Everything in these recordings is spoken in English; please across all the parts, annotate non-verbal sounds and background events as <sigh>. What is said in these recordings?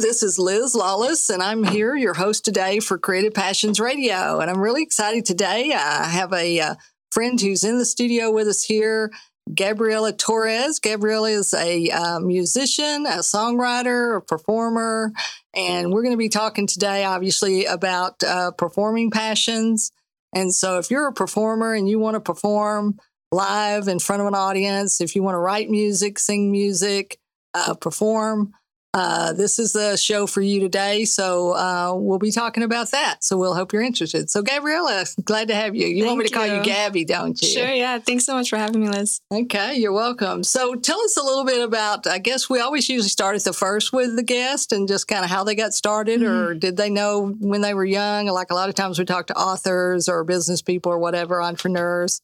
this is Liz Lawless, and I'm here, your host today for Creative Passions Radio. And I'm really excited today. I have a uh, friend who's in the studio with us here, Gabriella Torres. Gabriella is a uh, musician, a songwriter, a performer, and we're going to be talking today, obviously, about uh, performing passions. And so, if you're a performer and you want to perform live in front of an audience, if you want to write music, sing music, uh, perform, uh, this is the show for you today. So uh, we'll be talking about that. So we'll hope you're interested. So Gabriella, <laughs> glad to have you. You Thank want me to call you. you Gabby, don't you? Sure, yeah. Thanks so much for having me, Liz. Okay, you're welcome. So tell us a little bit about, I guess we always usually start at the first with the guest and just kind of how they got started or Mm-hmm. did they know when they were young? Like a lot of times we talk to authors or business people or whatever, entrepreneurs.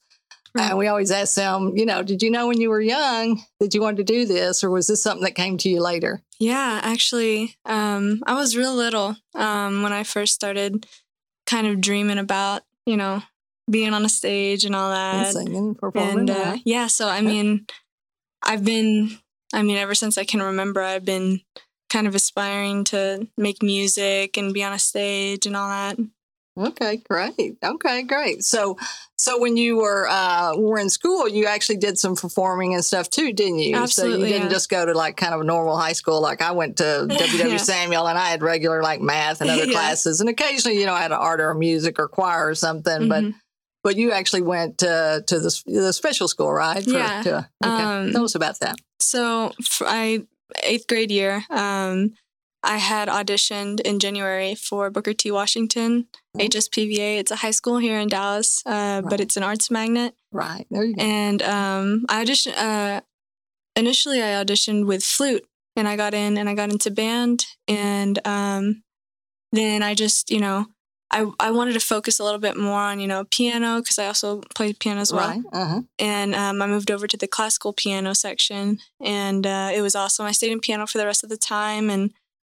And we always ask them, you know, did you know when you were young that you wanted to do this or was this something that came to you later? Yeah, actually, um, I was real little um, when I first started kind of dreaming about, you know, being on a stage and all And that. singing, performing. And uh, yeah, so I mean, I've been, I mean, ever since I can remember, I've been kind of aspiring to make music and be on a stage and all that. Okay, great. Okay, great. So, so when you were uh, were in school, you actually did some performing and stuff too, didn't you? Absolutely, so you didn't yeah. just go to like kind of a normal high school. Like I went to <laughs> W.W. Yeah. Samuell, and I had regular like math and other Yeah. classes, and occasionally, you know, I had an art or music or choir or something. But Mhm. but you actually went to to the, the special school, right? Yeah. To, okay. Um, Tell us about that. So for I eighth grade year, um, I had auditioned in January for Booker T. Washington Oh. HSPVA. It's a high school here in Dallas, uh, Right. but it's an arts magnet. Right there, you go. And um, I auditioned. Uh, initially, I auditioned with flute, and I got in, and I got into band, and um, then I just, you know. I, I wanted to focus a little bit more on you know piano because I also played piano as well right. Uh-huh. and um, I moved over to the classical piano section, and uh, it was awesome. I stayed in piano for the rest of the time, and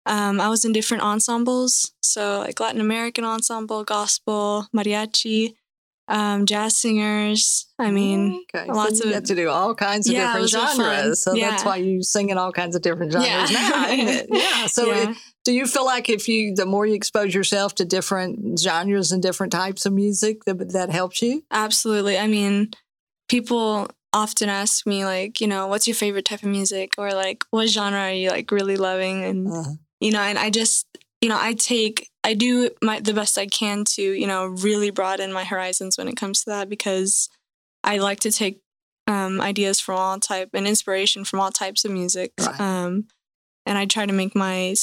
um, I was in different ensembles, so like Latin American ensemble, gospel, mariachi, um, jazz singers. I mean, okay. lots so you of- got to do all kinds of Yeah, different was real fun. genres. So that's why you sing in all kinds of different genres Yeah. now, <laughs> isn't it? Yeah. So yeah. it- do you feel like if you, the more you expose yourself to different genres and different types of music, that that helps you? Absolutely. I mean, people often ask me like, you know, what's your favorite type of music, or like, what genre are you like really loving, and Uh, you know and i just you know i take i do my the best i can to you know really broaden my horizons when it comes to that because i like to take um, ideas from all type and inspiration from all types of music Right. um, and i try to make my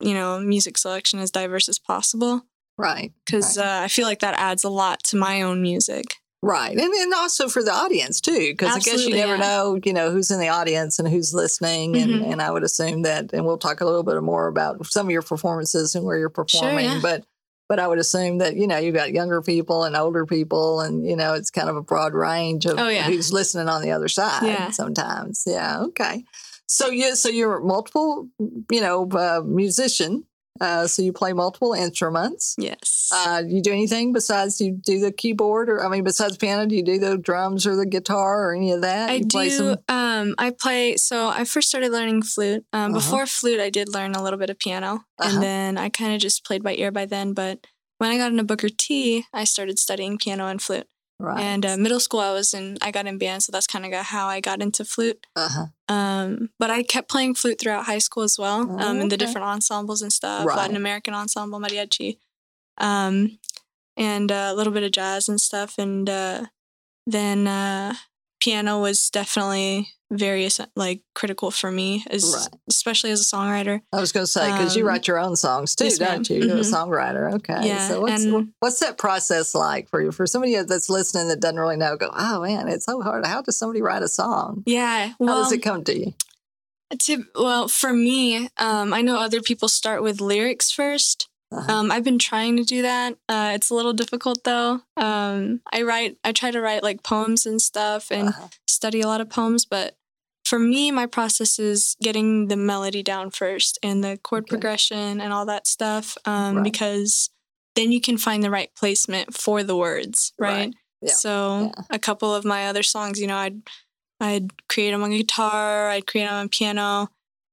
you know music selection as diverse as possible right. because uh, i feel like that adds a lot to my own music Right. And, and also for the audience too, because I guess you never yeah. know, you know, who's in the audience and who's listening. And, Mhm. and I would assume that, and we'll talk a little bit more about some of your performances and where you're performing, yeah. but, but I would assume that, you know, you've got younger people and older people and, you know, it's kind of a broad range of Oh, yeah. who's listening on the other side Yeah. sometimes. Yeah. Okay. So you, so you're multiple, you know, uh, musician. Uh, so you play multiple instruments. yes Uh, do you do anything besides you do the keyboard or I mean besides piano? Do you do the drums or the guitar or any of that? I you do. Um, I play. So I first started learning flute. Um, Uh-huh. Before flute, I did learn a little bit of piano, Uh-huh. and then I kind of just played by ear by then. But when I got into Booker T, I started studying piano and flute. Right. And uh, middle school, I was in. I got in band, so that's kind of how I got into flute. uh-huh. Um, but I kept playing flute throughout high school as well, Oh, um, in the different ensembles and stuff. Right. Latin American ensemble, mariachi, um, and uh, a little bit of jazz and stuff. And uh, then uh, piano was definitely very like critical for me, as, Right. especially as a songwriter. I was going to say because you Um, write your own songs too, yes, don't you? You're a Mhm. songwriter. Okay. Yeah, So what's and- what's that process like for you? For somebody that's listening that doesn't really know, go, oh man, it's so hard. How does somebody write a song? Yeah. How Well, does it come to you? to, well, for me, um, I know other people start with lyrics first. Uh-huh. Um, I've been trying to do that. Uh, it's a little difficult though. Um, I write, I try to write like poems and stuff and Uh-huh. study a lot of poems. But for me, my process is getting the melody down first and the chord Okay. progression and all that stuff. Um, Right. because then you can find the right placement for the words, right? Right. Yeah. So Yeah. a couple of my other songs, you know, I'd I'd create them on guitar, I'd create them on piano,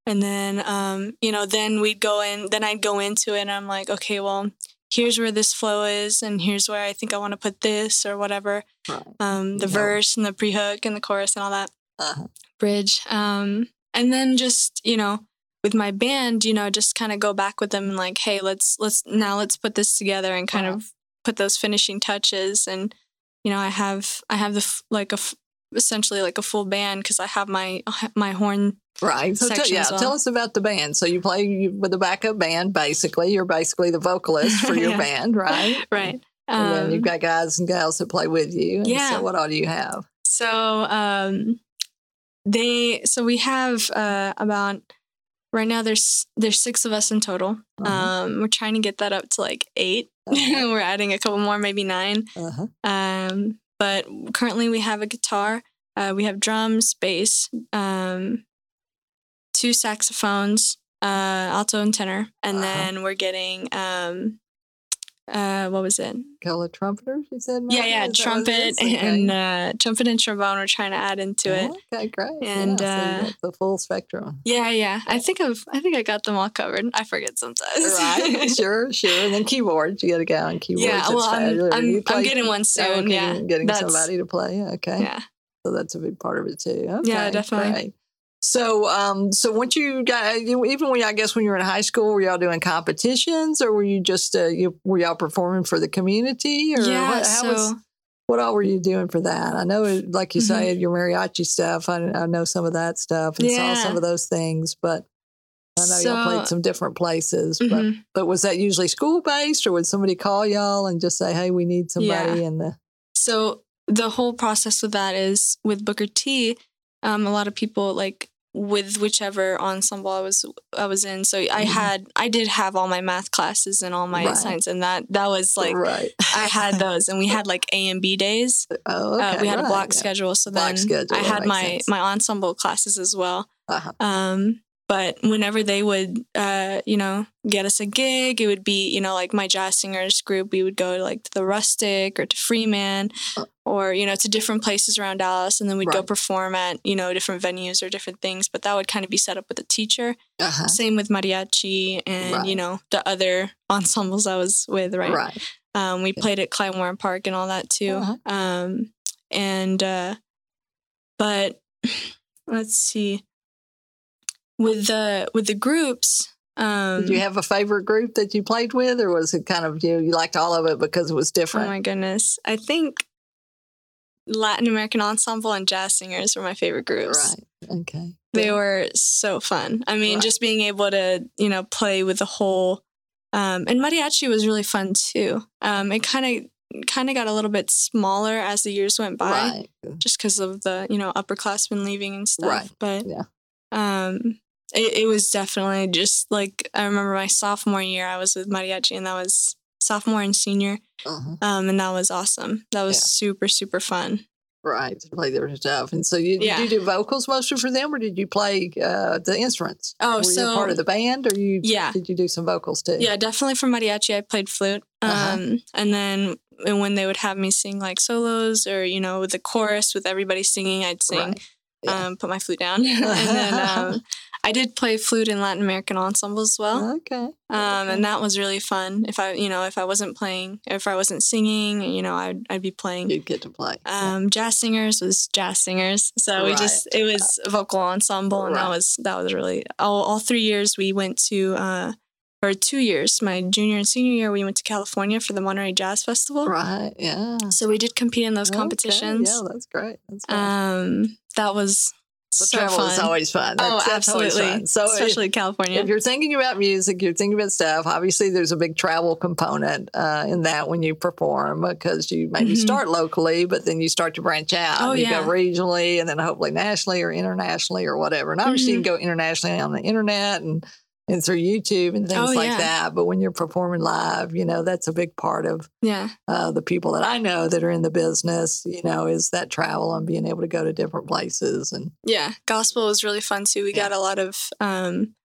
And then, um, you know, then we'd go in, then I'd go into it and I'm like, okay, well, here's where this flow is and here's where I think I want to put this or whatever. Um, the Yeah. verse and the pre hook and the chorus and all that Uh-huh. bridge. Um, and then just, you know, with my band, you know, just kind of go back with them and like, hey, let's let's now let's put this together and kind Wow. of put those finishing touches. And you know, I have I have the f- like a essentially like a full band because I have my my horn. Right. So, t- section yeah, well. tell us about the band. So, you play you- with a backup band, basically. You're basically the vocalist for <laughs> your Yeah. band, right? <laughs> Right. And then Um, you've got guys and gals that play with you. And Yeah. So, what all do you have? So um, they so we have uh, about right now there's there's six of us in total. Uh-huh. Um, we're trying to get that up to like eight. Okay. <laughs> we're adding a couple more, maybe nine. Uh-huh. Um, but currently we have a guitar, uh, we have drums, bass, um, two saxophones, uh, alto and tenor, and Uh-huh. then we're getting um, uh, what was it? Couple of trumpeters, you said? Yeah, yeah, Is that what it trumpet? Okay. and uh, trumpet and trombone. We're trying to add into it. Okay, great. And, yeah, uh, got the full spectrum. Yeah, yeah. I think I've I think I got them all covered. I forget sometimes. right, <laughs> sure, sure. And then keyboards, you got to go on keyboards. yeah. That's Well, I'm fabulous. I'm, You I'm getting one soon. getting, yeah. getting That's- somebody to play. Okay, Yeah. so that's a big part of it too. Okay, Yeah, definitely. great. So, um, so once you got, even when I guess when you were in high school, were y'all doing competitions, or were you just, uh, you were y'all performing for the community, or Yeah. what, how so was, what all were you doing for that? I know, like you Mhm. said, your mariachi stuff. I, I know some of that stuff and saw some of those things, but I know y'all played some different places. But mhm. but was that usually school based, or would somebody call y'all and just say, "Hey, we need somebody"? in the So the whole process with that is with Booker T. Um, a lot of people like with whichever ensemble I was I was in. So I Mhm. had I did have all my math classes and all my Right. science, and that that was like right. I had <laughs> those, and we had like A and B days. Oh, uh, we had a block yeah. schedule, so Block then schedule, I had my sense. my ensemble classes as well. Uh-huh. Um, but whenever they would, uh, you know, get us a gig, it would be, you know, like my jazz singers group. We would go like to the Rustic or to Freeman, Uh. or you know, to different places around Dallas, and then we'd go perform at you know different venues or different things. But that would kind of be set up with a teacher. Uh-huh. Same with mariachi and Right. you know the other ensembles I was with. Right. Right. Um, we played at Clyde Warren Park and all that too. Uh-huh. Um, and uh, but <sighs> let's see, with the with the groups. Um, Did you have a favorite group that you played with, or was it kind of you? You liked all of it because it was different. oh my goodness, I think Latin American ensemble and jazz singers were my favorite groups. right. Okay. They were so fun. I mean, Right. just being able to you know play with the whole. Um, and mariachi was really fun too. Um, it kind of kind of got a little bit smaller as the years went by. right. just because of the you know upperclassmen leaving and stuff. Right. But Yeah. um, it, it was definitely just like I remember my sophomore year, I was with mariachi, and that was sophomore and senior, Uh-huh. um, and that was awesome. That was Yeah. super super fun. Right. To play their stuff, and so you Yeah. did you do vocals mostly for them, or did you play uh, the instruments? Oh, Were you so part of the band, or you? Yeah. Did you do some vocals too? yeah, definitely for mariachi, I played flute. Um, Uh-huh. and then and when they would have me sing like solos or you know with the chorus with everybody singing, I'd sing. Right. Yeah. Um, put my flute down, <laughs> and then <laughs> um, I did play flute in Latin American ensembles as well. okay. um, and that was really fun. If I, you know, if I wasn't playing, if I wasn't singing, you know, I'd I'd be playing. You'd get to play. Um, jazz singers was jazz singers, so we just it was a vocal ensemble, and that was that was really all, all three years we went to, uh, or two years, my junior and senior year, we went to California for the Monterey Jazz Festival. right. Yeah. So we did compete in those Okay, competitions. Yeah, that's great. That's great. Um, that was so travel fun. is always fun. oh, That's, always absolutely, fun. So if- especially California. If you're thinking about music, you're thinking about stuff. Obviously, there's a big travel component uh, in that when you perform because you maybe Mhm. start locally, but then you start to branch out. Oh, you yeah. go regionally and then hopefully nationally or internationally or whatever. And obviously, Mm-hmm. you can go internationally on the internet and and through YouTube and things Oh, like yeah. that. But when you're performing live, you know that's a big part of yeah. uh, the people that I know that are in the business. You know, is that travel and being able to go to different places and Yeah, gospel was really fun too. We Yeah. got a lot of um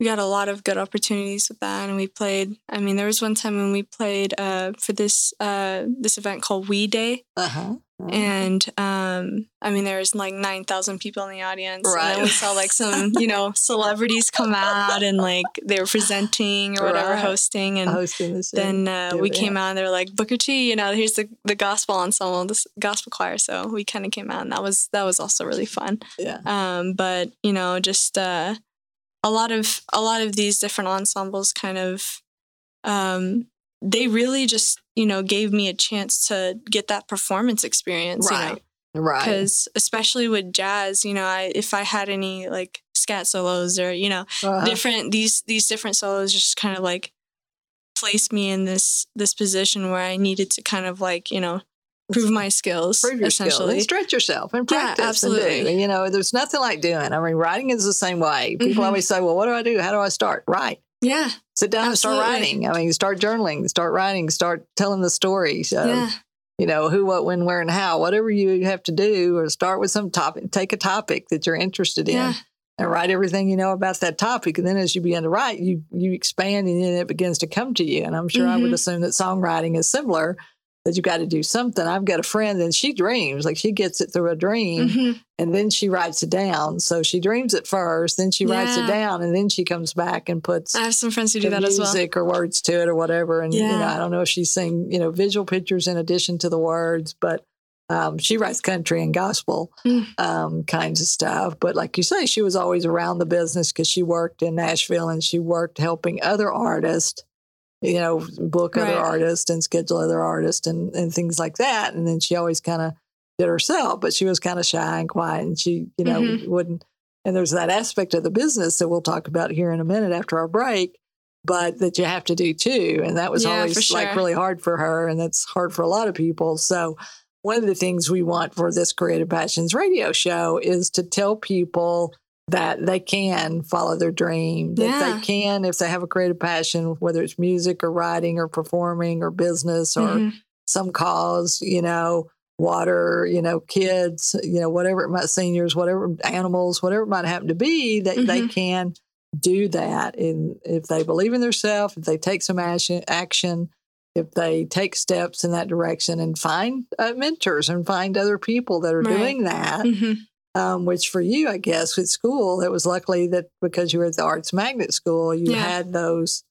we got a lot of good opportunities with that and we played I mean there was one time when we played uh for this uh this event called We Day. uh huh. Mhm. and um, I mean there was like nine thousand people in the audience, and then we saw like <laughs> some you know celebrities come out and like they were presenting or whatever, Right. hosting, and hosting this. then uh, we came out and they were like Booker T, you know, here's the the gospel ensemble, the gospel choir. So we kind of came out, and that was that was also really fun. yeah. Um, but you know, just uh, a lot of a lot of these different ensembles kind of um, they really just you know gave me a chance to get that performance experience. You know, Right. Right. because especially with jazz, you know, I if I had any like scat solos or you know Uh-huh. different these these different solos just kind of like placed me in this this position where I needed to kind of like you know prove my skills prove your skills and stretch yourself and Yeah, practice. and do. absolutely. You know, there's nothing like doing. I mean, writing is the same way. People Mhm. always say, "Well, what do I do? How do I start?" Write. Yeah, Sit down and start writing. I mean, start journaling, start writing, start telling the story. So, yeah, you know, who, what, when, where, and how. Whatever you have to do, or start with some topic. Take a topic that you're interested in. yeah, and write everything you know about that topic. And then as you begin to write, you you expand and then it begins to come to you. And I'm sure I would Mhm. assume that songwriting is similar, that you got to do something. I've got a friend and she dreams, like she gets it through a dream Mhm. and then she writes it down. So she dreams it first, then she writes it down, and then she comes back and puts I have some friends who do that as well. music or words to it or whatever. And you know, I don't know if she's saying, you know, visual pictures in addition to the words, but um, she writes country and gospel Mm. um, kinds of stuff. But like you say, she was always around the business because she worked in Nashville and she worked helping other artists, you know, book other artists and schedule other artists and, and things like that. And then she always kind of did herself, but she was kind of shy and quiet and she, you know, Mhm. wouldn't. And there's that aspect of the business that we'll talk about here in a minute after our break, but that you have to do too. And that was Yeah, always for like really hard for her. And that's hard for a lot of people. So, one of the things we want for this Creative Passions radio show is to tell people that they can follow their dream, that Yeah. they can, if they have a creative passion, whether it's music or writing or performing or business or Mhm. some cause, you know, water, you know, kids, you know, whatever it might, seniors, whatever, animals, whatever it might happen to be, that they Mhm. can do that. And if they believe in themselves, if they take some action, action, if they take steps in that direction and find uh, mentors and find other people that are Right. doing that, Mhm. Um, which for you, I guess, with school, it was luckily that because you were at the Arts Magnet School, you Yeah. had those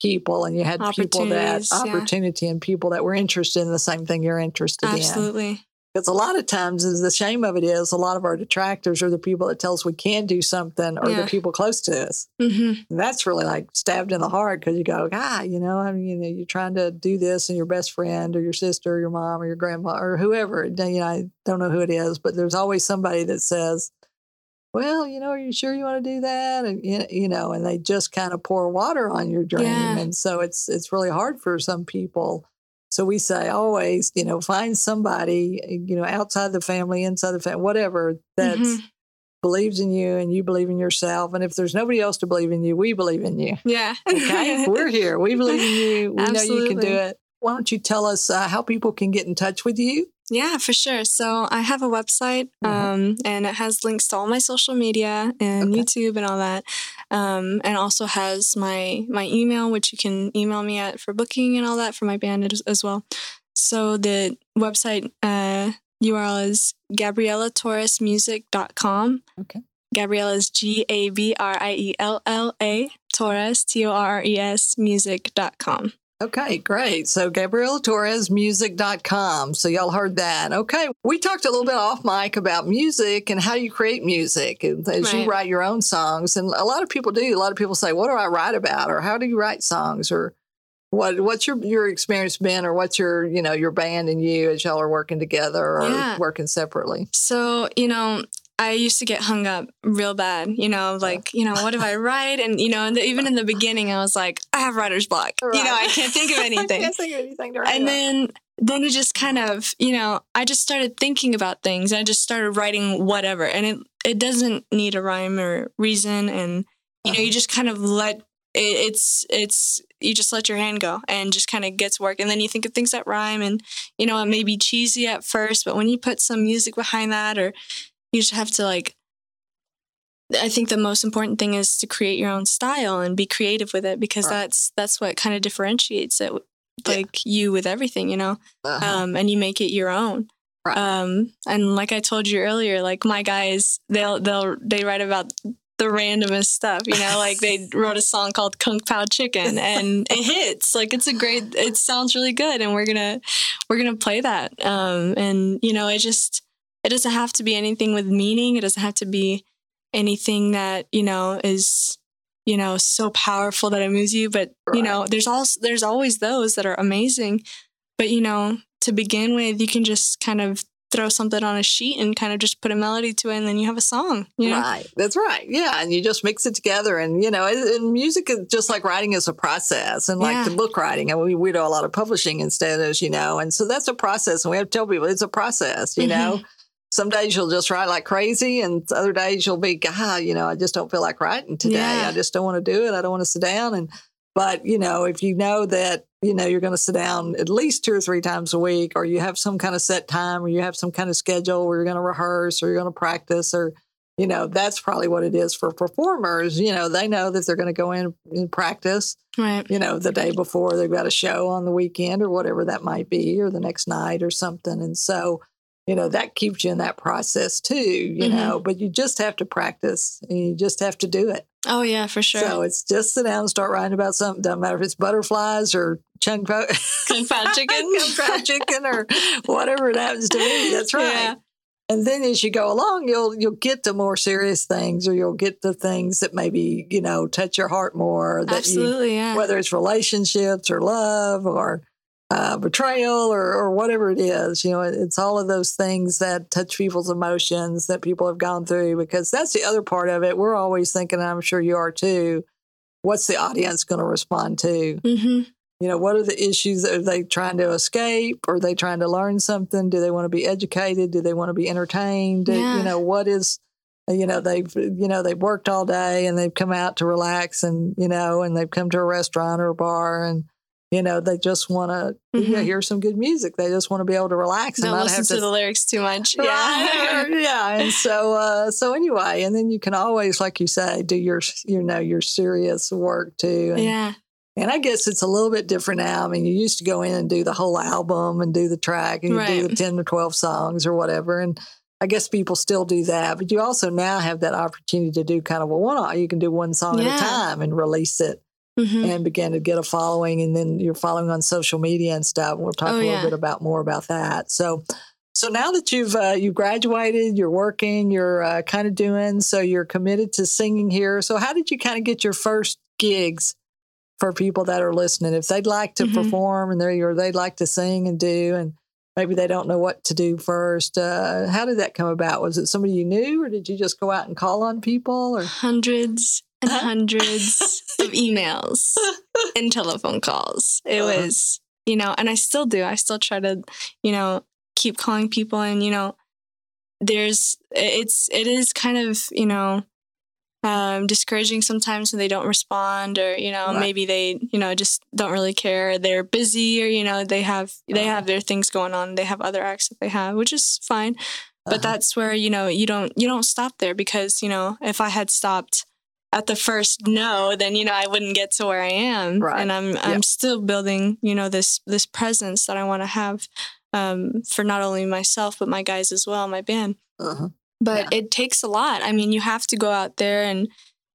people and you had people that Opportunities, yeah. opportunity and people that were interested in the same thing you're interested in. Absolutely. Because a lot of times, is the shame of it is, a lot of our detractors are the people that tell us we can't do something, or Yeah. the people close to us. hmm And that's really like stabbed in the heart because you go, ah, you know, I mean, you know, you're trying to do this, and your best friend, or your sister, or your mom, or your grandma, or whoever. You know, I don't know who it is, but there's always somebody that says, "Well, you know, are you sure you want to do that?" And you know- you know, and they just kind of pour water on your dream, Yeah. and so it's it's really hard for some people. So we say always, you know, find somebody, you know, outside the family, inside the family, whatever that's Mhm. believes in you and you believe in yourself. And if there's nobody else to believe in you, we believe in you. Yeah. Okay. We're here. We believe in you. <laughs> We know you can do it. Why don't you tell us uh, how people can get in touch with you? Yeah, for sure. So I have a website, Uh-huh. um, and it has links to all my social media and Okay. YouTube and all that, um, and also has my my email, which you can email me at for booking and all that for my band as, as well. So the website uh, URL is GabriellaTorresMusic.com. Okay. Gabriella is G A B R I E L L A Torres T O R R E S music.com. Okay, great. So GabriellaTorresMusic.com. So y'all heard that. Okay. We talked a little bit off mic about music and how you create music and as you write your own songs. And a lot of people do. A lot of people say, What do I write about? Or how do you write songs? Or what what's your your experience been or what's your, you know, your band and you as y'all are working together or Yeah. working separately? So, you know, I used to get hung up real bad, you know, like, you know, what if I write? And, you know, and the, even in the beginning, I was like, I have writer's block. You know, I can't think of <laughs> I anything. can't think of anything to write and about. then, then it just kind of, you know, I just started thinking about things. and I just started writing whatever. And it, it doesn't need a rhyme or reason. And, you know, you uh-huh. just kind of let it, it's, it's, you just let your hand go and just kind of gets work. And then you think of things that rhyme and, you know, it may be cheesy at first, but when you put some music behind that or you just have to like, I think the most important thing is to create your own style and be creative with it because Right. that's that's what kind of differentiates it Yeah. like you with everything, you know. Uh-huh. Um and you make it your own. Right. Um, and like I told you earlier, like my guys, they'll they'll they write about the randomest stuff, you know, like they <laughs> wrote a song called Kung Pao Chicken and it hits. Like it's a great it sounds really good and we're gonna we're gonna play that. Um and you know, it just it doesn't have to be anything with meaning. It doesn't have to be anything that, you know, is you know, so powerful that it moves you. But, right. you know, there's also there's always those that are amazing. But, you know, to begin with, you can just kind of throw something on a sheet and kind of just put a melody to it and then you have a song you know? right that's right yeah and you just mix it together and you know and music is just like writing is a process and like yeah. the book writing and we, we do a lot of publishing instead as you know and so that's a process and we have to tell people it's a process you mm-hmm. know some days you'll just write like crazy and other days you'll be god you know i just don't feel like writing today. Yeah. i just don't want to do it. I don't want to sit down. And but you know if you know that you know you're going to sit down at least two or three times a week or you have some kind of set time or you have some kind of schedule where you're going to rehearse or you're going to practice or you know that's probably what it is for performers. You know they know that they're going to go in and practice right. you know the day before they've got a show on the weekend or whatever that might be or the next night or something. And so you know that keeps you in that process too you mm-hmm. know but you just have to practice and you just have to do it. Oh yeah for sure. So it's just sit down and start writing about something doesn't matter if it's butterflies or chung po kung pao <laughs> chicken. Kung pao chicken or <laughs> whatever it happens to be that's right. Yeah. and then as you go along you'll you'll get to more serious things or you'll get to things that maybe you know touch your heart more that absolutely you, yeah. whether it's relationships or love or uh, betrayal or, or whatever it is. You know, it's all of those things that touch people's emotions that people have gone through because that's the other part of it. We're always thinking, I'm sure you are too, what's the audience going to respond to? Mm-hmm. You know, what are the issues? Are they trying to escape? Are they trying to learn something? Do they want to be educated? Do they want to be entertained? Yeah. You know, what is you know they've you know they've worked all day and they've come out to relax and you know and they've come to a restaurant or a bar and you know, they just want to mm-hmm. hear some good music. They just want to be able to relax and not, not listen have to, to, the lyrics too much. Yeah, <laughs> yeah. And so, uh, so anyway, and then you can always, like you say, do your, you know, your serious work too. And, yeah. And I guess it's a little bit different now. I mean, you used to go in and do the whole album and do the track and you right. do the ten to twelve songs or whatever. And I guess people still do that, but you also now have that opportunity to do kind of a one. You can do one song yeah. at a time and release it mm-hmm. and began to get a following. And then you're following on social media and stuff. We'll talk oh, a little yeah. bit about more about that. So, so now that you've uh, you've graduated, you're working, you're uh, kind of doing, so you're committed to singing here. So, how did you kind of get your first gigs for people that are listening? If they'd like to mm-hmm. perform and they or they'd like to sing and do, and maybe they don't know what to do first, uh, how did that come about? Was it somebody you knew, or did you just go out and call on people? Or hundreds and hundreds of emails <laughs> and telephone calls. It uh-huh. was, you know, and I still do. I still try to, you know, keep calling people and, you know, there's it's it is kind of, you know, um, discouraging sometimes when they don't respond or you know right. maybe they you know just don't really care they're busy or you know they have they uh-huh. have their things going on they have other acts that they have which is fine but uh-huh. that's where you know you don't you don't stop there because you know if i had stopped at the first no, then you know I wouldn't get to where I am. Right. And I'm I'm still building, you know, this this presence that I want to have um, for not only myself but my guys as well, my band. Uh-huh. But yeah. it takes a lot. I mean, you have to go out there and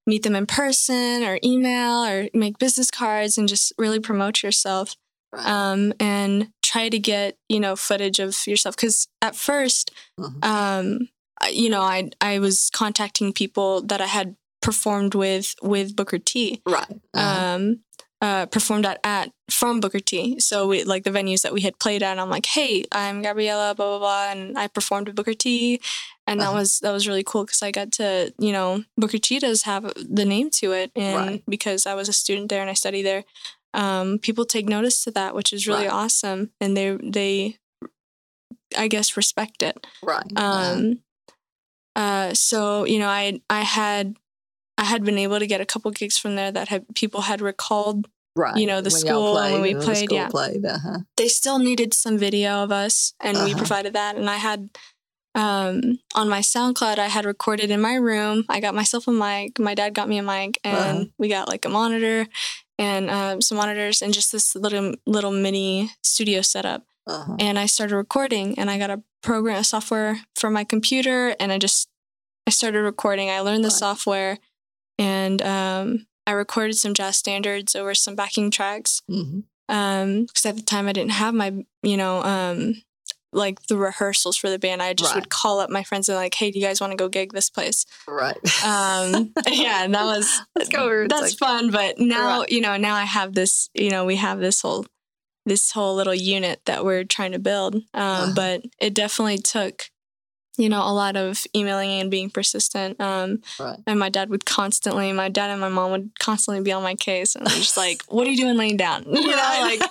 meet them in person or email or make business cards and just really promote yourself. Right. Um, and try to get you know footage of yourself because at 1st uh-huh. um, you know I I was contacting people that I had performed with with Booker T. Right. Uh-huh. Um, uh, performed at at from Booker T. So we like the venues that we had played at. I'm like, hey, I'm Gabriella, blah blah blah, and I performed with Booker T. And uh-huh. that was that was really cool because I got to you know Booker T does have the name to it, and right. because I was a student there and I studied there, um, people take notice to that, which is really right. awesome, and they they I guess respect it. Right. Um. Uh. So you know, I I had I had been able to get a couple gigs from there that had people had recalled. Right. You know, the when school played, when we played. yeah. Played, uh-huh. They still needed some video of us and uh-huh. we provided that. And I had um, on my SoundCloud, I had recorded in my room. I got myself a mic. My dad got me a mic, and uh-huh. we got like a monitor and um, some monitors and just this little little mini studio setup. Uh-huh. And I started recording, and I got a program a software for my computer and I just I started recording. I learned the Right. software and um, I recorded some jazz standards over some backing tracks. hmm Um, because at the time I didn't have my, you know, um, like the rehearsals for the band. I just Right. would call up my friends and like, hey, do you guys want to go gig this place? Right. Um, <laughs> yeah, and that was <laughs> Let's go. That's like- fun. But now, Right. you know, now I have this, you know, we have this whole this whole little unit that we're trying to build. Um, Uh-huh. But it definitely took, you know, a lot of emailing and being persistent. Um, Right. and my dad would constantly, my dad and my mom would constantly be on my case, and they're just like, "What are you doing laying down?" <laughs> You know, like,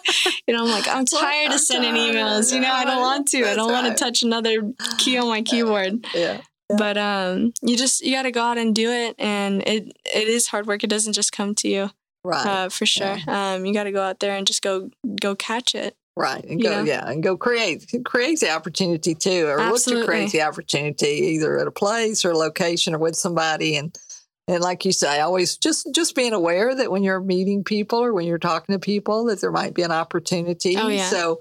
you know, I'm like, I'm <laughs> tired I'm of sending tired. emails. You know, I don't want to. I don't want to touch another key on my <sighs> keyboard Yeah. but um you just you got to go out and do it and it it is hard work it doesn't just come to you Right. uh for sure um you got to go out there and just go go catch it Right. And go, know? yeah, and go create create the opportunity too, or look to Absolutely. create the opportunity either at a place or a location or with somebody. And and like you say, always just just being aware that when you're meeting people or when you're talking to people, that there might be an oh, opportunity. Oh, yeah. So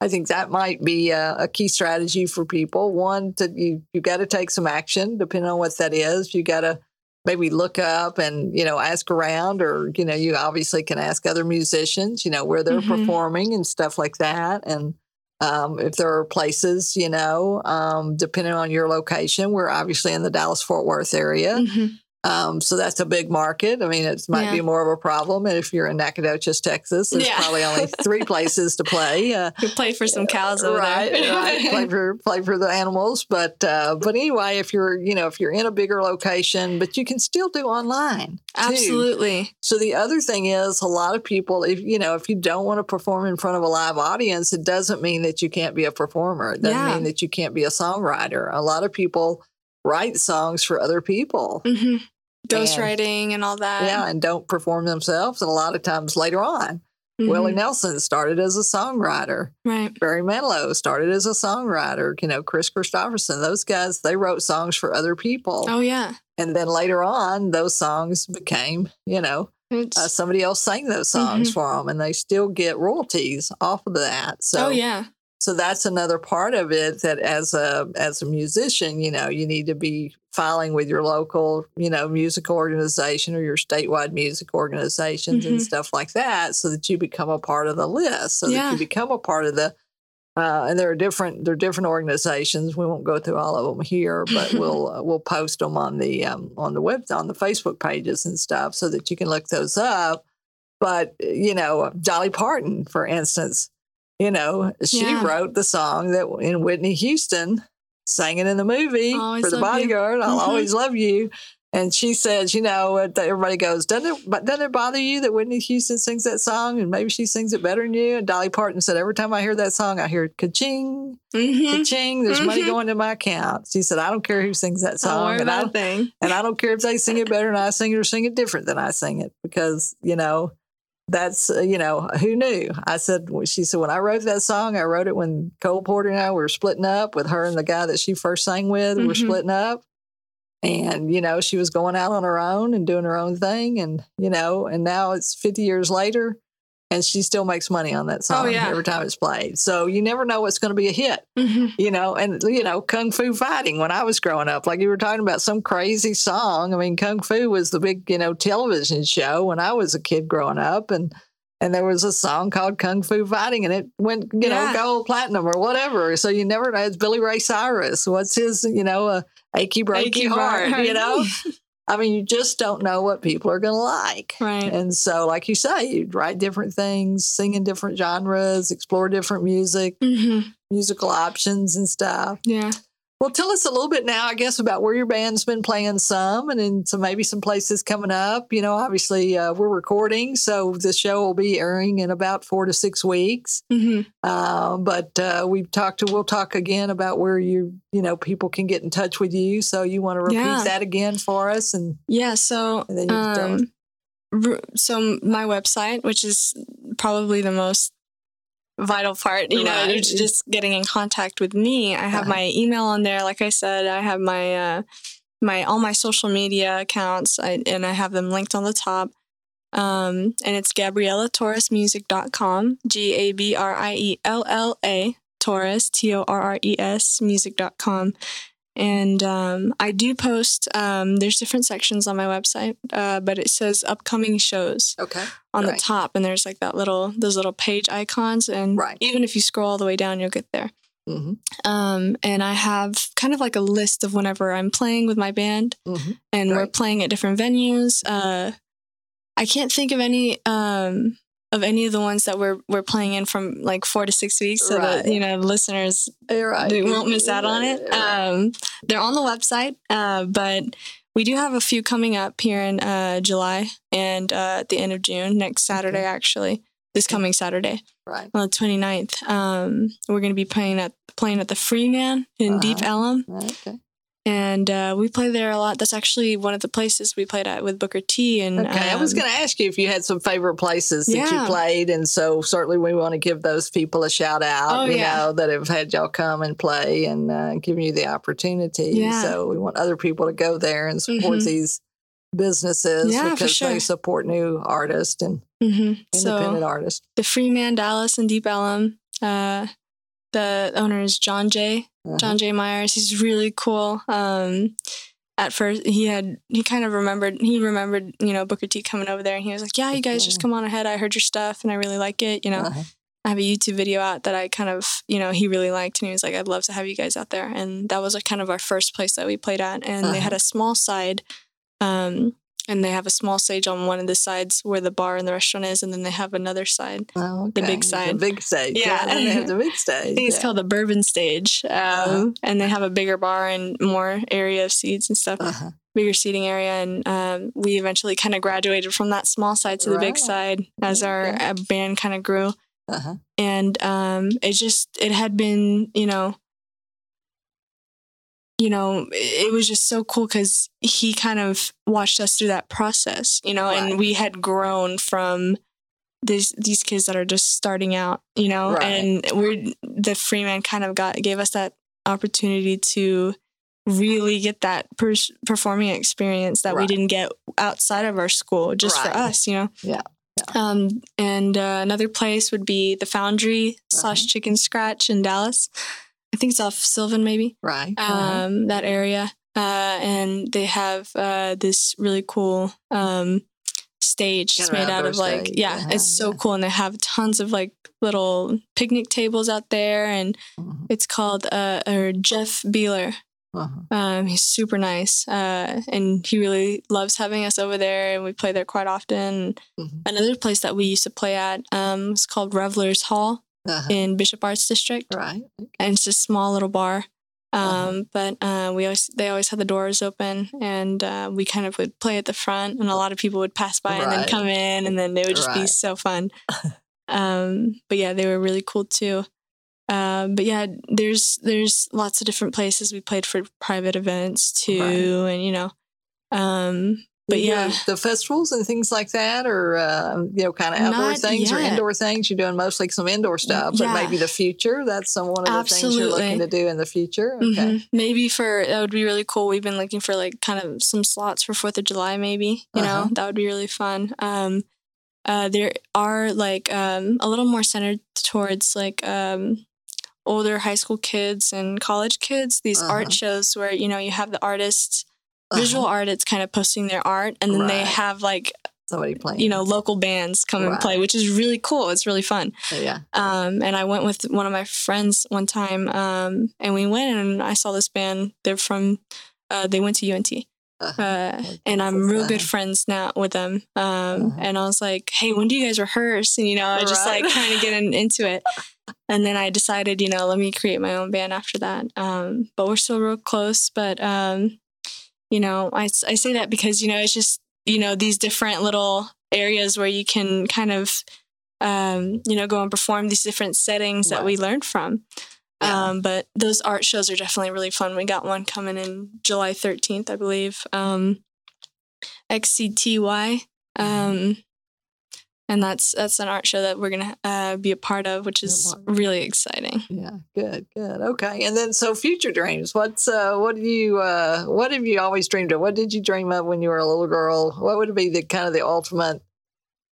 I think that might be a, a key strategy for people. One, to you you got to take some action, depending on what that is. You got to maybe look up and you know ask around or you know you obviously can ask other musicians you know where they're Mhm. performing and stuff like that and um, if there are places you know um, depending on your location we're obviously in the dallas fort worth area Mhm. Um, so that's a big market i mean it might be more of a problem if you're in nacogdoches texas there's Yeah. probably only three <laughs> places to play uh, you play for some cows over right, there right. <laughs> Play for play for the animals, but uh, but anyway, if you're you know if you're in a bigger location, but you can still do online. too. absolutely So the other thing is, a lot of people, if you know, if you don't want to perform in front of a live audience, it doesn't mean that you can't be a performer. It doesn't Yeah. mean that you can't be a songwriter. A lot of people write songs for other people. hmm ghostwriting and all that Yeah, and don't perform themselves. And a lot of times later on, Mhm. Willie Nelson started as a songwriter. right Barry Manilow started as a songwriter. You know, Kris Kristofferson, those guys, they wrote songs for other people. oh yeah And then later on, those songs became, you know, uh, somebody else sang those songs Mhm. for them and they still get royalties off of that. So, oh yeah so that's another part of it that as a, as a musician, you know, you need to be filing with your local, you know, music organization or your statewide music organizations and Mhm. stuff like that so that you become a part of the list, so that you become a part of the uh, and there are different there are different organizations. We won't go through all of them here, but <laughs> we'll uh, we'll post them on the um, on the web on the Facebook pages and stuff so that you can look those up. But you know, Dolly Parton, for instance, you know, she Yeah. wrote the song that in Whitney Houston sang it in the movie Always for the Love You. bodyguard. I'll Mhm. always love you. And she says, you know, uh, everybody goes, doesn't it, but doesn't it bother you that Whitney Houston sings that song and maybe she sings it better than you? And Dolly Parton said, every time I hear that song, I hear ka-ching, Mhm. ka-ching, there's money Mhm. going to my account. She said, I don't care who sings that Don't song. And I, thing and I don't care if they sing it better than I sing it or sing it different than I sing it because, you know, that's, uh, you know, who knew? I said, she said, when I wrote that song, I wrote it when Cole Porter and I were splitting up with her and the guy that she first sang with were Mhm. splitting up. And, you know, she was going out on her own and doing her own thing. And, you know, and now it's 50 years later and she still makes money on that song Oh, yeah. every time it's played. So you never know what's going to be a hit Mhm. you know, and you know, kung fu fighting when I was growing up, like you were talking about some crazy song. I mean, kung fu was the big, you know, television show when I was a kid growing up, and and there was a song called Kung Fu Fighting, and it went, you Yeah. know, gold platinum or whatever. So you never know. It's Billy Ray Cyrus. What's his, you know, uh, achy breaky Achy heart, heart. you know. <laughs> I mean, you just don't know what people are going to like. right And so, like you say, you write different things, sing in different genres, explore different music, Mhm. musical options and stuff. yeah Well, tell us a little bit now, I guess, about where your band's been playing some and then some maybe some places coming up. You know, obviously uh, we're recording, so the show will be airing in about four to six weeks. Mhm. Uh, but uh, we've talked to, we'll talk again about where you, you know, people can get in touch with you. So you want to repeat Yeah. that again for us? And, Yeah, so And then you um, so my website, which is probably the most vital part, you know, Right. it's just getting in contact with me. I have Uh-huh. my email on there. Like I said, I have my uh, my all my social media accounts, I, and I have them linked on the top. Um, and it's GabriellaTorresmusic.com, G A B R I E L L A Torres, T O R R E S, music.com. And um, I do post, um, there's different sections on my website, uh, but it says upcoming shows Okay. on Right. the top. And there's like that little, those little page icons. And Right. even if you scroll all the way down, you'll get there. Mm-hmm. Um, and I have kind of like a list of whenever I'm playing with my band Mm-hmm. and we're playing at different venues. Uh, I can't think of any um, of any of the ones that we're we're playing in from like four to six weeks, so that you know listeners right. they won't miss out on it. Right. Um, they're on the website, uh, but we do have a few coming up here in uh, July and uh, at the end of June, next Saturday Okay. actually. This coming Saturday, right. on the 29th, um, we're going to be playing at playing at the Freeman in Deep Uh-huh. Ellum Okay. And uh, we play there a lot. That's actually one of the places we played at with Booker T. And Okay. I was um, going to ask you if you had some favorite places that you played, and so certainly we want to give those people a shout out. Oh, you yeah. know that have had y'all come and play and uh, giving you the opportunity. Yeah. So we want other people to go there and support Mhm. these businesses Yeah, because they support new artists and mhm. independent So artists. the Freeman, Dallas, and Deep Ellum. Uh, the owner is John J. Uh-huh. John J. Myers. He's really cool. Um, at first, he had he kind of remembered he remembered you know Booker T coming over there, and he was like, "Yeah, you guys just come on ahead. I heard your stuff, and I really like it. You know, Uh-huh. I have a YouTube video out that I kind of, you know, he really liked, and he was like, "I'd love to have you guys out there." And that was like kind of our first place that we played at, and they had Uh-huh. a small side, um, and they have a small stage on one of the sides where the bar and the restaurant is, and then they have another side. Oh, The big side. The big stage. Yeah. and they have the big <laughs> stage. I think it's yeah. called the Bourbon Stage, um, Uh-huh. and they have a bigger bar and more area of seats and stuff, Uh-huh. bigger seating area. And um, we eventually kind of graduated from that small side to the big side as our Okay. uh, band kind of grew. Uh-huh. and um it just it had been you know you know it was just so cool because he kind of watched us through that process you know Right. and we had grown from these these kids that are just starting out you know Right. and we're the freeman kind of got gave us that opportunity to really get that pers- performing experience that we didn't get outside of our school just for us you know Yeah. um, and uh, another place would be the Foundry slash Uh-huh. Chicken Scratch in Dallas. I think it's off Sylvan, maybe Right. uh-huh. um, that area. Uh, and they have uh, this really cool um, stage. It's made out of like, yeah, uh-huh, it's so yeah. cool. And they have tons of like little picnic tables out there. And Mhm. it's called uh, or Jeff Beeler. Uh-huh. Um, he's super nice, uh, and he really loves having us over there, and we play there quite often. Mhm. Another place that we used to play at um, is called Revelers Hall Uh-huh. in Bishop Arts District, Right. and it's a small little bar. Um, Uh-huh. But uh, we always they always had the doors open, and uh, we kind of would play at the front, and a lot of people would pass by and then come in, and then they would just be so fun. <laughs> um, but yeah, they were really cool too. Um, but yeah, there's there's lots of different places we played for private events too, Right. and you know, um, but go yeah, the festivals and things like that, or uh, you know, kind of outdoor Not things or indoor things. You're doing mostly some indoor stuff, but maybe the future. That's some one of the things you're looking to do in the future. Okay. Mhm. maybe for that would be really cool. We've been looking for like kind of some slots for Fourth of July, maybe you Uh-huh. know that would be really fun. Um, uh, there are like um, a little more centered towards like um, older high school kids and college kids. These Uh-huh. art shows where you know you have the artists, visual Uh-huh. artists, kind of posting their art, and then they have like Somebody playing. you know local bands come and play, which is really cool. It's really fun. Yeah. Um, and I went with one of my friends one time, um, and we went and I saw this band. They're from, uh, they went to UNT, Uh-huh. uh, Oh, and I'm real good friends now with them. Um, Uh-huh. and I was like, hey, when do you guys rehearse? And you know, I just Right. like kind of getting into it. <laughs> And then I decided, you know, let me create my own band after that. Um, but we're still real close. But um, you know, I, I say that because you know it's just you know these different little areas where you can kind of um, you know go and perform these different settings that we learned from. Yeah. Um, but those art shows are definitely really fun. We got one coming in July 13th, I believe. Um, XCTY. Um, and that's that's an art show that we're gonna uh, be a part of, which is really exciting. Yeah, good, good. Okay. And then so future dreams. What's uh what do you uh what have you always dreamed of? What did you dream of when you were a little girl? What would be the kind of the ultimate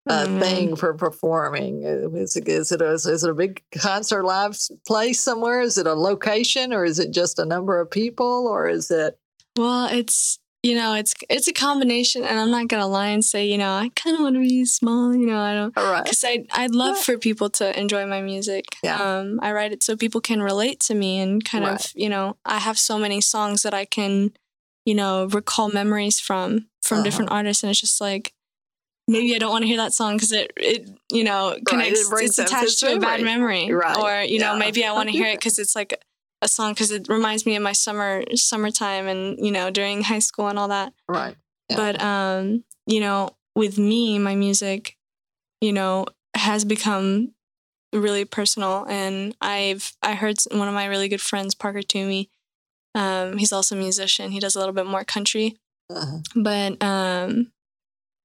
uh, Mhm. thing for performing? Uh, Is it, is, it a, is it a big concert live place somewhere? Is it a location or is it just a number of people or is it? Well, it's you know, it's it's a combination, and I'm not gonna lie and say, you know, I kind of want to be small. You know, I don't right. because I I'd love Yeah. for people to enjoy my music. Yeah. Um, I write it so people can relate to me and kind Right. of you know, I have so many songs that I can, you know, recall memories from from Uh-huh. different artists, and it's just like. Maybe I don't want to hear that song because it, it, you know, connects. brings it's attached to a bad memory. Right. or you know, maybe I want to hear it <laughs> because it's like a song because it reminds me of my summer summertime and you know during high school and all that. Right. Yeah. But um, you know, with me, my music, you know, has become really personal, and I've I heard one of my really good friends, Parker Toomey. Um, he's also a musician. He does a little bit more country, Uh-huh. but um,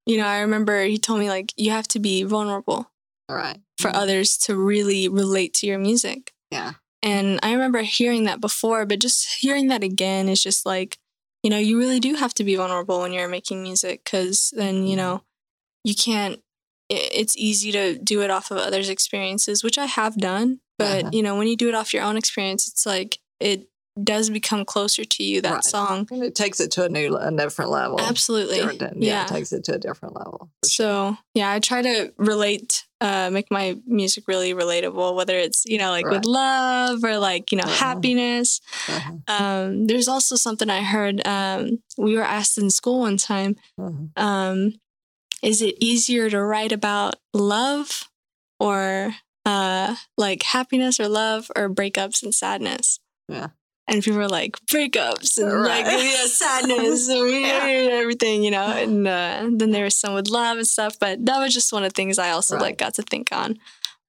you know, I remember he told me like you have to be vulnerable All right. for Mhm. others to really relate to your music. Yeah. And I remember hearing that before, but just hearing that again is just like, you know, you really do have to be vulnerable when you're making music because then, you Mhm. know, you can't, it's easy to do it off of others' experiences, which I have done. But, Uh-huh. you know, when you do it off your own experience, it's like it does become closer to you, that Right. song. And it takes it to a new, a different level. Absolutely. Yeah, yeah. It takes it to a different level. So yeah, I try to relate, uh, make my music really relatable, whether it's you know like Right. with love or like you know Uh-huh. happiness. Uh-huh. Um, there's also something I heard. Um, we were asked in school one time, Uh-huh. um, is it easier to write about love or uh, like happiness or love or breakups and sadness? Yeah. And people were like breakups and Right. like yeah, sadness and <laughs> Yeah. everything, you know. And uh, then there was some with love and stuff, but that was just one of the things I also Right. like got to think on.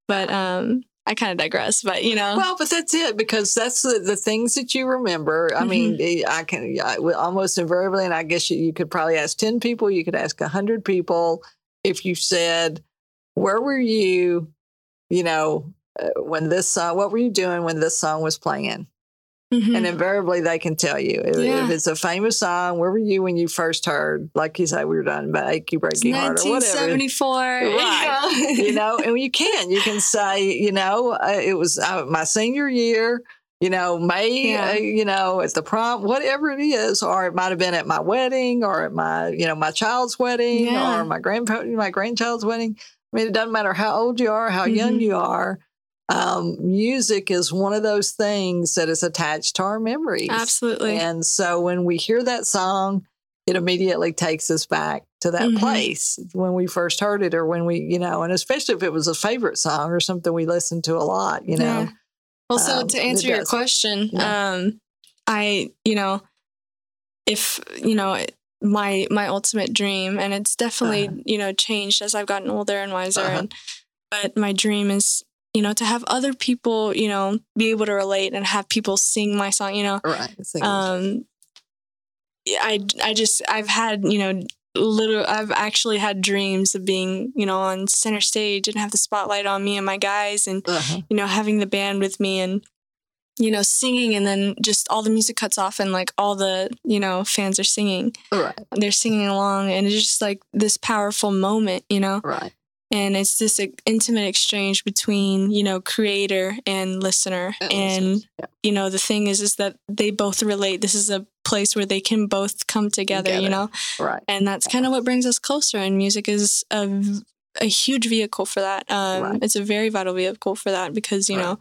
But um, I kind of digress. But you know, Well, but that's it because that's the, the things that you remember. I mean, Mm-hmm. eh, I can I, almost invariably, and I guess you, you could probably ask 10 people, you could ask 100 people if you said, Where were you, you know, uh, when this song, what were you doing when this song was playing? Mhm. And invariably they can tell you. If, Yeah. if it's a famous song, where were you when you first heard, like you say, we were done by Achy Breaky Heart or whatever. 1974, Right. <laughs> you know, and you can, you can say, you know, uh, it was uh, my senior year, you know, May, Yeah. uh, you know, at the prom, whatever it is, or it might have been at my wedding or at my, you know, my child's wedding Yeah. or my grandpa, my grandchild's wedding. I mean, it doesn't matter how old you are, how young Mhm. you are. Um, music is one of those things that is attached to our memories. Absolutely. And so when we hear that song, it immediately takes us back to that Mhm. place when we first heard it or when we, you know, and especially if it was a favorite song or something we listened to a lot, you know. Yeah. Well, so Um, to answer your does. question, Yeah. um, I, you know, if you know my my ultimate dream, and it's definitely Uh-huh. you know changed as I've gotten older and wiser, Uh-huh. and but my dream is you know to have other people you know be able to relate and have people sing my song, you know, Right. English. um, I I just I've had you know little I've actually had dreams of being you know on center stage and have the spotlight on me and my guys and Uh-huh. you know having the band with me and you know singing and then just all the music cuts off and like all the you know fans are singing Right. they're singing along and it's just like this powerful moment you know Right. And it's this intimate exchange between you know creator and listener And and yeah. you know the thing is is that they both relate this is a place where they can both come together, you know Right. and that's kind of what brings us closer and music is a, a huge vehicle for that um, Right. it's a very vital vehicle for that because you Right. know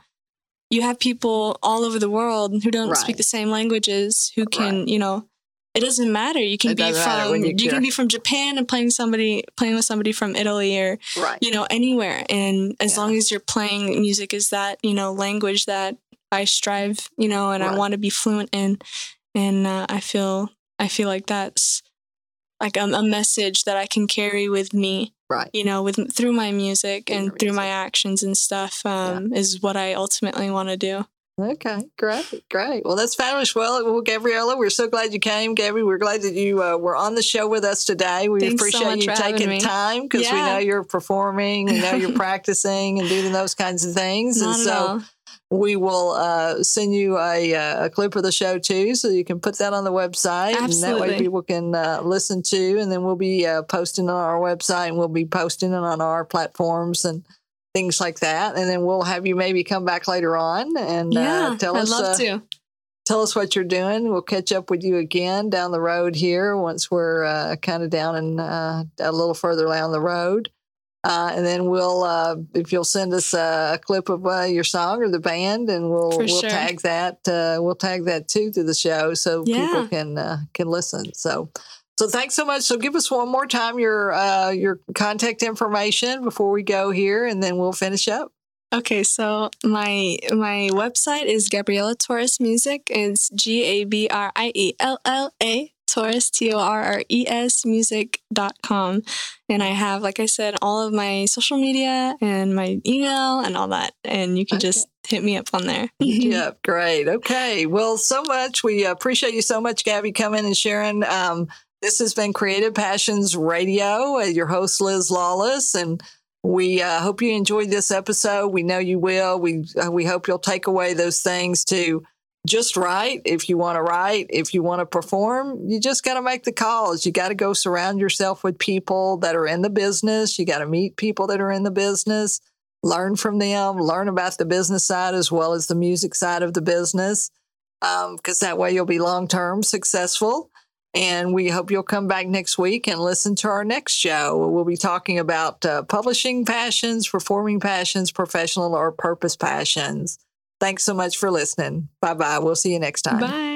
you have people all over the world who don't speak the same languages who can Right. you know it doesn't matter. You can It be from you, you can be from japan and playing somebody playing with somebody from italy or Right. you know anywhere. And as Yeah. long as you're playing music is that you know language that i strive you know and i want to be fluent in. And uh, i feel i feel like that's like a, a message that i can carry with me Right. you know with through my music Through and through my actions and stuff um, is what i ultimately want to do Okay, great, great. Well, that's fabulous. Well, well, Gabriella, we're so glad you came, Gabby. We're glad that you uh, were on the show with us today. We Thanks appreciate much you taking me. time because we know you're performing, we know you're <laughs> practicing and doing those kinds of things. not and so, all we will uh, send you a, uh, a, clip of the show too, so you can put that on the website, Absolutely. and that way people can uh, listen to. And then we'll be uh, posting on our website, and we'll be posting it on our platforms and things like that. And then we'll have you maybe come back later on and uh, tell I'd us. love to. Tell us what you're doing. We'll catch up with you again down the road here once we're kind of down and a little further down the road. Uh, and then we'll, uh, if you'll send us a, a clip of uh, your song or the band, and we'll For we'll sure. tag that uh, we'll tag that too to the show so Yeah. people can uh, can listen. So, so thanks so much. So give us one more time your uh, your contact information before we go here, and then we'll finish up. Okay, so my my website is Gabriella Torres Music. It's G A B R I E L L A Torres T O R R E S music.com. And I have, like I said, all of my social media and my email and all that. And you can Okay. just hit me up on there. <laughs> yep, <laughs> great. Okay. Well, so much. We appreciate you so much, Gabby, coming and sharing. Um, this has been Creative Passions Radio. Uh, your host, Liz Lawless, and we uh, hope you enjoyed this episode. We know you will. We uh, we hope you'll take away those things to just write if you want to write. If you want to perform, you just got to make the calls. You got to go surround yourself with people that are in the business. You got to meet people that are in the business learn from them, learn about the business side as well as the music side of the business, because that way you'll be long term successful. And we hope you'll come back next week and listen to our next show. We'll be talking about uh, publishing passions, performing passions, professional or purpose passions. Thanks so much for listening. Bye bye. We'll see you next time. Bye.